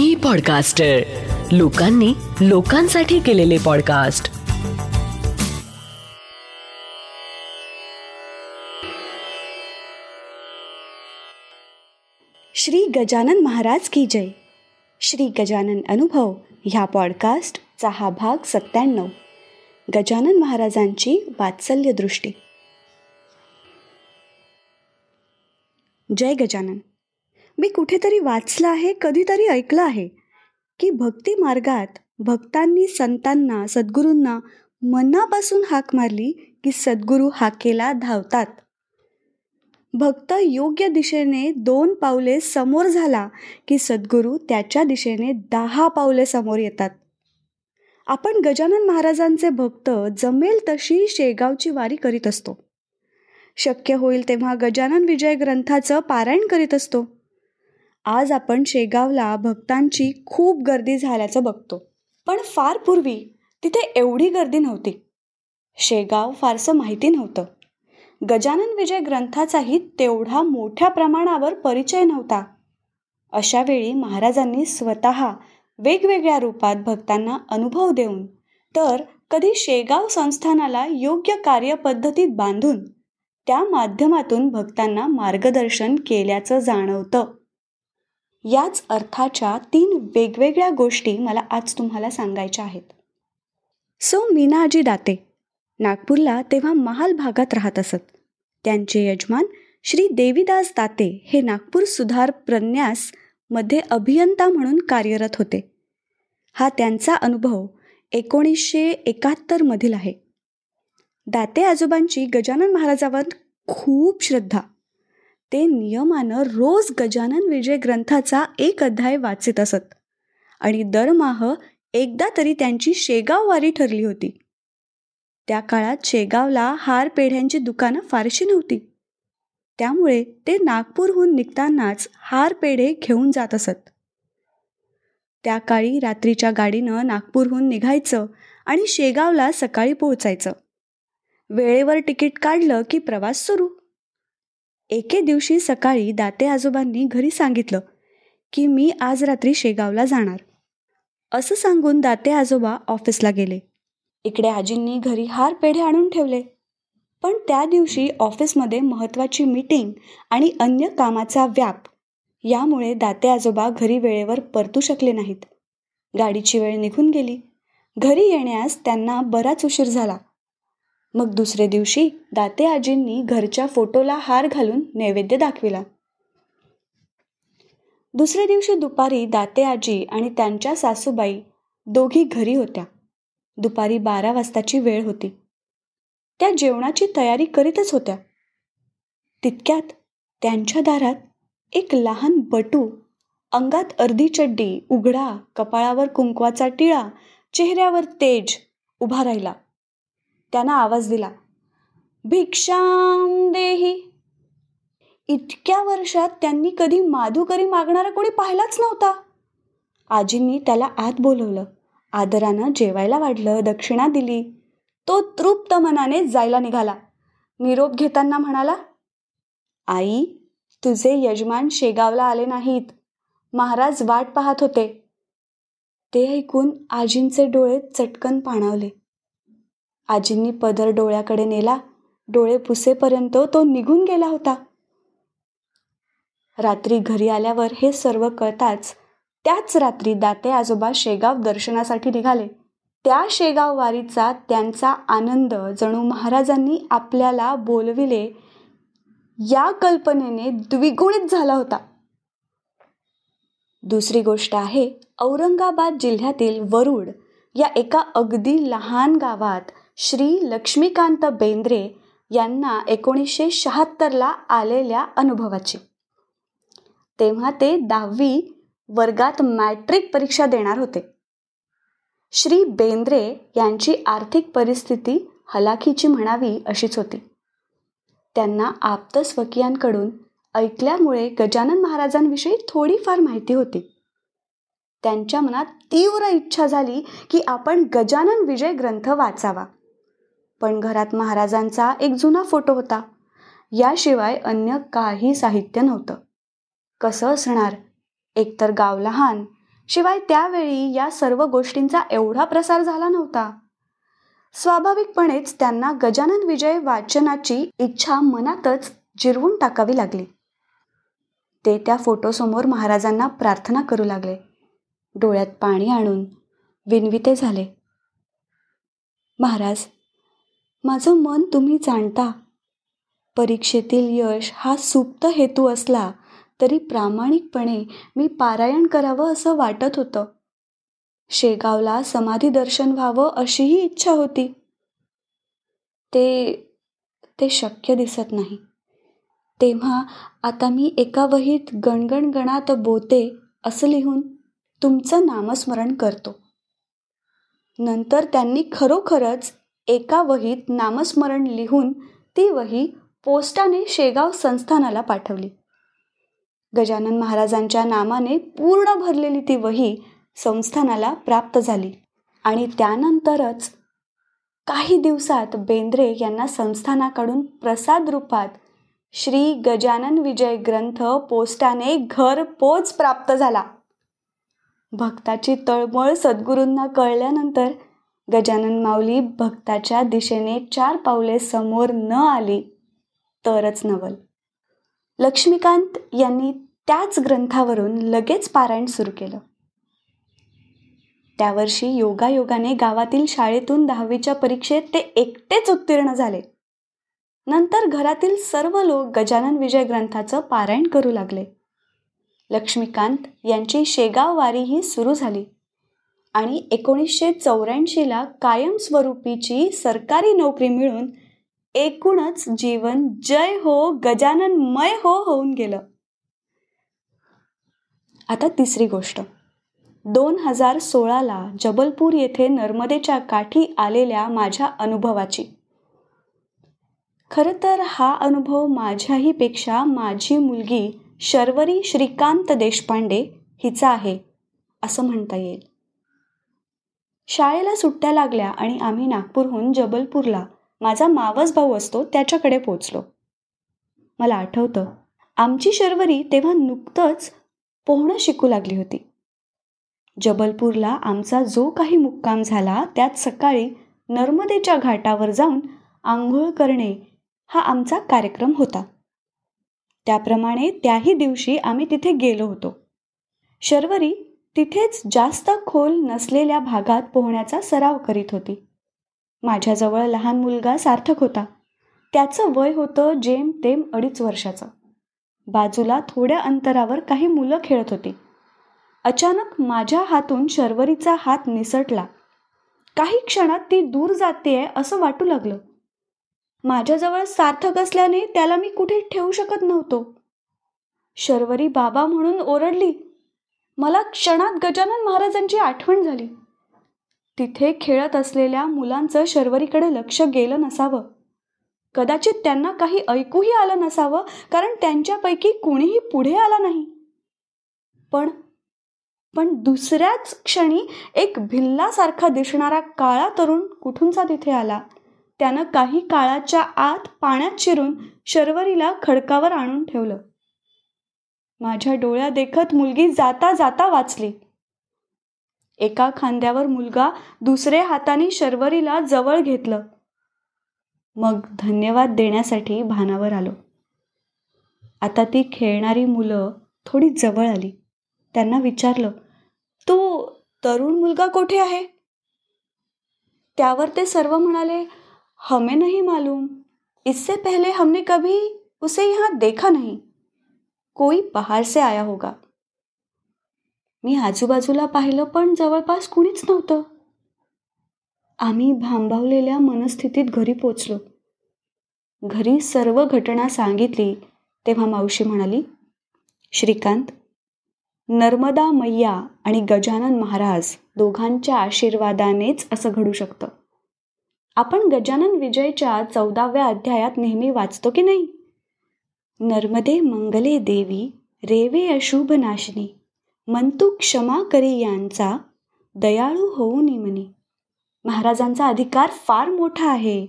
मी podcaster लोकांनी लोकांसाठी केलेले पॉडकास्ट श्री गजानन महाराज की जय. श्री गजानन अनुभव ह्या पॉडकास्टचा हा भाग सत्त्याण्णव. गजानन महाराजांची वात्सल्य दृष्टी. जय गजानन. मी कुठेतरी वाचलं आहे कधीतरी ऐकलं आहे की भक्ती मार्गात भक्तांनी संतांना सद्गुरूंना मनापासून हाक मारली की सद्गुरू हाकेला धावतात. भक्त योग्य दिशेने दोन पावले समोर झाला की सद्गुरू त्याच्या दिशेने दहा पावले समोर येतात. आपण गजानन महाराजांचे भक्त जमेल तशी शेगावची वारी करीत असतो. शक्य होईल तेव्हा गजानन विजय ग्रंथाचं पारायण करीत असतो. आज आपण शेगावला भक्तांची खूप गर्दी झाल्याचं बघतो. पण फार पूर्वी तिथे एवढी गर्दी नव्हती. शेगाव फारसं माहिती नव्हतं. गजानन विजय ग्रंथाचाही तेवढा मोठ्या प्रमाणावर परिचय नव्हता. अशा वेळी महाराजांनी स्वतः वेगवेगळ्या रूपात भक्तांना अनुभव देऊन तर कधी शेगाव संस्थानाला योग्य कार्यपद्धतीत बांधून त्या माध्यमातून भक्तांना मार्गदर्शन केल्याचं जाणवतं. याच अर्थाच्या तीन वेगवेगळ्या गोष्टी मला आज तुम्हाला सांगायच्या आहेत. सो मीना आजी दाते नागपूरला तेव्हा महाल भागात राहत असत. त्यांचे यजमान श्री देवीदास दाते हे नागपूर सुधार प्रन्यास मध्ये अभियंता म्हणून कार्यरत होते. हा त्यांचा अनुभव एकोणीसशे एकाहत्तरमधील आहे. दाते आजोबांची गजानन महाराजावर खूप श्रद्धा. ते नियमानं रोज गजानन विजय ग्रंथाचा एक अध्याय वाचित असत. आणि दरमाह एकदा तरी त्यांची शेगाव वारी ठरली होती. त्या काळात शेगावला हार पेढ्यांची दुकानं फारशी नव्हती. त्यामुळे ते नागपूरहून निघतानाच हार पेढे घेऊन जात असत. त्या काळी रात्रीच्या गाडीनं नागपूरहून निघायचं आणि शेगावला सकाळी पोहोचायचं. वेळेवर तिकीट काढलं की प्रवास सुरू. एके दिवशी सकाळी दाते आजोबांनी घरी सांगितलं की मी आज रात्री शेगावला जाणार. असं सांगून दाते आजोबा ऑफिसला गेले. इकडे आजींनी घरी हार पेढे आणून ठेवले. पण त्या दिवशी ऑफिसमध्ये महत्त्वाची मीटिंग आणि अन्य कामाचा व्याप यामुळे दाते आजोबा घरी वेळेवर परतू शकले नाहीत. गाडीची वेळ निघून गेली. घरी येण्यास त्यांना बराच उशीर झाला. मग दुसरे दिवशी दाते आजींनी घरच्या फोटोला हार घालून नैवेद्य दाखविला. दुसऱ्या दिवशी दुपारी दाते आजी आणि त्यांच्या सासूबाई दोघी घरी होत्या. दुपारी बारा वाजताची वेळ होती. त्या जेवणाची तयारी करीतच होत्या. तितक्यात त्यांच्या दारात एक लहान बटू अंगात अर्धी चड्डी उघडा कपाळावर कुंकवाचा टिळा चेहऱ्यावर तेज उभा राहिला. त्यानं आवाज दिला भिक्षाम देही. इतक्या वर्षात त्यांनी कधी माधुकरी मागणारा कोणी पाहिलाच नव्हता. आजींनी त्याला आत बोलवलं. आदरानं जेवायला वाढलं दक्षिणा दिली. तो तृप्त मनाने जायला निघाला. निरोप घेताना म्हणाला आई तुझे यजमान शेगावला आले नाहीत. महाराज वाट पाहत होते. ते ऐकून आजींचे डोळे चटकन पाणावले. आजींनी पदर डोळ्याकडे नेला. डोळे पुसेपर्यंत तो निघून गेला होता. रात्री घरी आल्यावर हे सर्व कळताच त्याच रात्री दाते आजोबा शेगाव दर्शनासाठी निघाले. त्या शेगाव वारीचा त्यांचा आनंद जणू महाराजांनी आपल्याला बोलविले या कल्पनेने द्विगुणित झाला होता. दुसरी गोष्ट आहे औरंगाबाद जिल्ह्यातील वरुड या एका अगदी लहान गावात श्री लक्ष्मीकांत बेंद्रे यांना एकोणीसशे शहात्तरला आलेल्या अनुभवाची. तेव्हा ते दहावी वर्गात मॅट्रिक परीक्षा देणार होते. श्री बेंद्रे यांची आर्थिक परिस्थिती हलाखीची म्हणावी अशीच होती. त्यांना आप्त स्वकीयांकडून ऐकल्यामुळे गजानन महाराजांविषयी थोडीफार माहिती होती. त्यांच्या मनात तीव्र इच्छा झाली की आपण गजानन विजय ग्रंथ वाचावा. पण घरात महाराजांचा एक जुना फोटो होता. याशिवाय अन्य काही साहित्य नव्हतं. कसं असणार? एकतर गाव लहान. शिवाय त्यावेळी या सर्व गोष्टींचा एवढा प्रसार झाला नव्हता. स्वाभाविकपणेच त्यांना गजानन विजय वाचनाची इच्छा मनातच जिरवून टाकावी लागली. ते त्या फोटोसमोर महाराजांना प्रार्थना करू लागले. डोळ्यात पाणी आणून विनविते झाले. महाराज माझं मन तुम्ही जाणता. परीक्षेतील यश हा सुप्त हेतू असला तरी प्रामाणिकपणे मी पारायण करावं असं वाटत होतं. शेगावला समाधी दर्शन व्हावं अशीही इच्छा होती. ते ते शक्य दिसत नाही. तेव्हा आता मी एका वहीत गणगणगणात बोते असं लिहून तुमचं नामस्मरण करतो. नंतर त्यांनी खरोखरच एका वहीत नामस्मरण लिहून ती वही पोस्टाने शेगाव संस्थानाला पाठवली. गजानन महाराजांच्या नामाने पूर्ण भरलेली ती वही संस्थानाला प्राप्त झाली आणि त्यानंतरच काही दिवसात बेंद्रे यांना संस्थानाकडून प्रसाद रूपात श्री गजानन विजय ग्रंथ पोस्टाने घरपोच प्राप्त झाला. भक्ताची तळमळ सद्गुरूंना कळल्यानंतर गजानन माऊली भक्ताच्या दिशेने चार पावले समोर न आली तरच नवल. लक्ष्मीकांत यांनी त्याच ग्रंथावरून लगेच पारायण सुरू केलं. त्या वर्षी योगायोगाने गावातील शाळेतून दहावीच्या परीक्षेत ते एकटेच उत्तीर्ण झाले. नंतर घरातील सर्व लोक गजानन विजय ग्रंथाचं पारायण करू लागले. लक्ष्मीकांत यांची शेगाव वारीही सुरू झाली. आणि एकोणीसशे चौऱ्याऐंशीला कायमस्वरूपीची सरकारी नोकरी मिळून एकूणच जीवन जय हो गजाननमय हो होऊन गेलं. आता तिसरी गोष्ट. दोन हजार सोळाला जबलपूर येथे नर्मदेच्या काठी आलेल्या माझ्या अनुभवाची. खरं तर हा अनुभव माझ्याही पेक्षा माझी मुलगी शर्वरी श्रीकांत देशपांडे हिचा आहे असं म्हणता येईल. शाळेला सुट्ट्या लागल्या आणि आम्ही नागपूरहून जबलपूरला. माझा मावस भाऊ असतो त्याच्याकडे पोचलो मला आठवतं आमची शर्वरी तेव्हा नुकतंच पोहणं शिकू लागली होती. जबलपूरला आमचा जो काही मुक्काम झाला त्यात सकाळी नर्मदेच्या घाटावर जाऊन आंघोळ करणे हा आमचा कार्यक्रम होता. त्याप्रमाणे त्याही दिवशी आम्ही तिथे गेलो होतो. शर्वरी तिथेच जास्त खोल नसलेल्या भागात पोहण्याचा सराव करीत होती. माझ्याजवळ लहान मुलगा सार्थक होता. त्याचं वय होतं जेम तेम अडीच वर्षाचं. बाजूला थोड्या अंतरावर काही मुलं खेळत होती. अचानक माझ्या हातून शर्वरीचा हात निसटला. काही क्षणात ती दूर जाते असं वाटू लागलं. माझ्याजवळ सार्थक असल्याने त्याला मी कुठे ठेवू शकत नव्हतो. शर्वरी बाबा म्हणून ओरडली मला क्षणात गजानन महाराजांची आठवण झाली. तिथे खेळत असलेल्या मुलांचं शर्वरीकडे लक्ष गेलं नसावं. कदाचित त्यांना काही ऐकूही आलं नसावं कारण त्यांच्यापैकी कुणीही पुढे आला नाही. पण पण दुसऱ्याच क्षणी एक भिल्लासारखा दिसणारा काळा तरुण कुठूनचा तिथे आला? त्यानं काही काळाच्या आत पाण्यात शिरून शर्वरीला खडकावर आणून ठेवलं. माझ्या डोळ्या देखत मुलगी जाता जाता वाचली. एका खांद्यावर मुलगा दुसऱ्या हाताने शर्वरीला जवळ घेतलं. मग धन्यवाद देण्यासाठी भानावर आलो. आता ती खेळणारी मुलं थोडी जवळ आली. त्यांना विचारलं तो तरुण मुलगा कोठे आहे? त्यावर ते सर्व म्हणाले हमें नहीं मालूम. इससे पहले हमने कभी उसे यहाँ देखा नहीं. कोई बाहर से आया होगा। मी आजूबाजूला पाहिलं पण जवळपास कुणीच नव्हतं. आम्ही भांबावलेल्या मनस्थितीत घरी पोचलो. घरी सर्व घटना सांगितली तेव्हा मावशी म्हणाली श्रीकांत नर्मदा मैया आणि गजानन महाराज दोघांच्या आशीर्वादानेच असं घडू शकतं. आपण गजानन विजयच्या चौदाव्या अध्यायात नेहमी वाचतो की नाही? नर्मदे मंगले देवी रेवे अशुभनाशिनी मंतू क्षमा करी यांचा दयाळू होऊ निमनी महाराजांचा अधिकार फार मोठा आहे.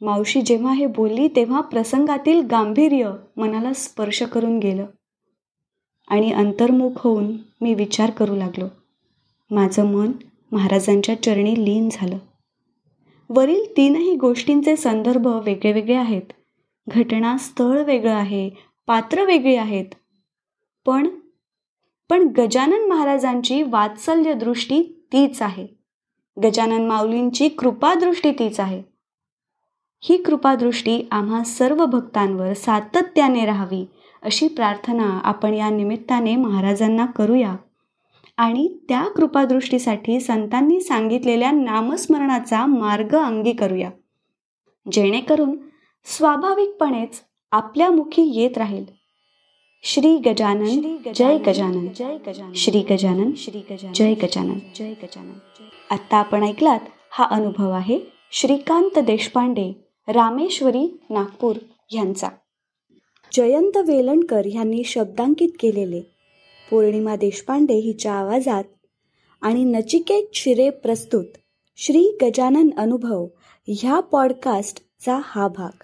मावशी जेव्हा हे बोलली तेव्हा प्रसंगातील गांभीर्य मनाला स्पर्श करून गेलं. आणि अंतर्मुख होऊन मी विचार करू लागलो. माझं मन महाराजांच्या चरणी लीन झालं. वरील तीनही गोष्टींचे संदर्भ वेगळे वेगळे आहेत. घटना स्थळ वेगळं आहे पात्र वेगळी आहेत. पण पण गजानन महाराजांची वात्सल्य दृष्टी तीच आहे. गजानन माऊलींची कृपादृष्टी तीच आहे. ही कृपादृष्टी आम्हा सर्व भक्तांवर सातत्याने राहावी अशी प्रार्थना आपण या निमित्ताने महाराजांना करूया. आणि त्या कृपादृष्टीसाठी संतांनी सांगितलेल्या नामस्मरणाचा मार्ग अंगी करूया जेणेकरून स्वाभाविकपणेच आपल्या मुखी येत राहील. श्री गजानन जय गजानन. जय गजानन. श्री गजानन श्री गजानन. जय गजानन. जय गजानन. आत्ता आपण ऐकलात हा अनुभव आहे श्रीकांत देशपांडे रामेश्वरी नागपूर यांचा. जयंत वेलणकर यांनी शब्दांकित केलेले. पौर्णिमा देशपांडे हिच्या आवाजात आणि नचिकेत शिरे प्रस्तुत श्री गजानन अनुभव ह्या पॉडकास्टचा हा भाग.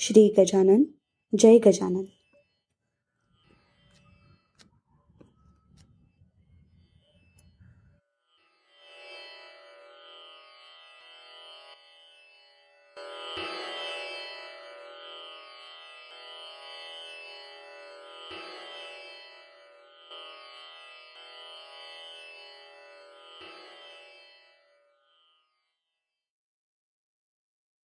श्री गजानन जय गजानन.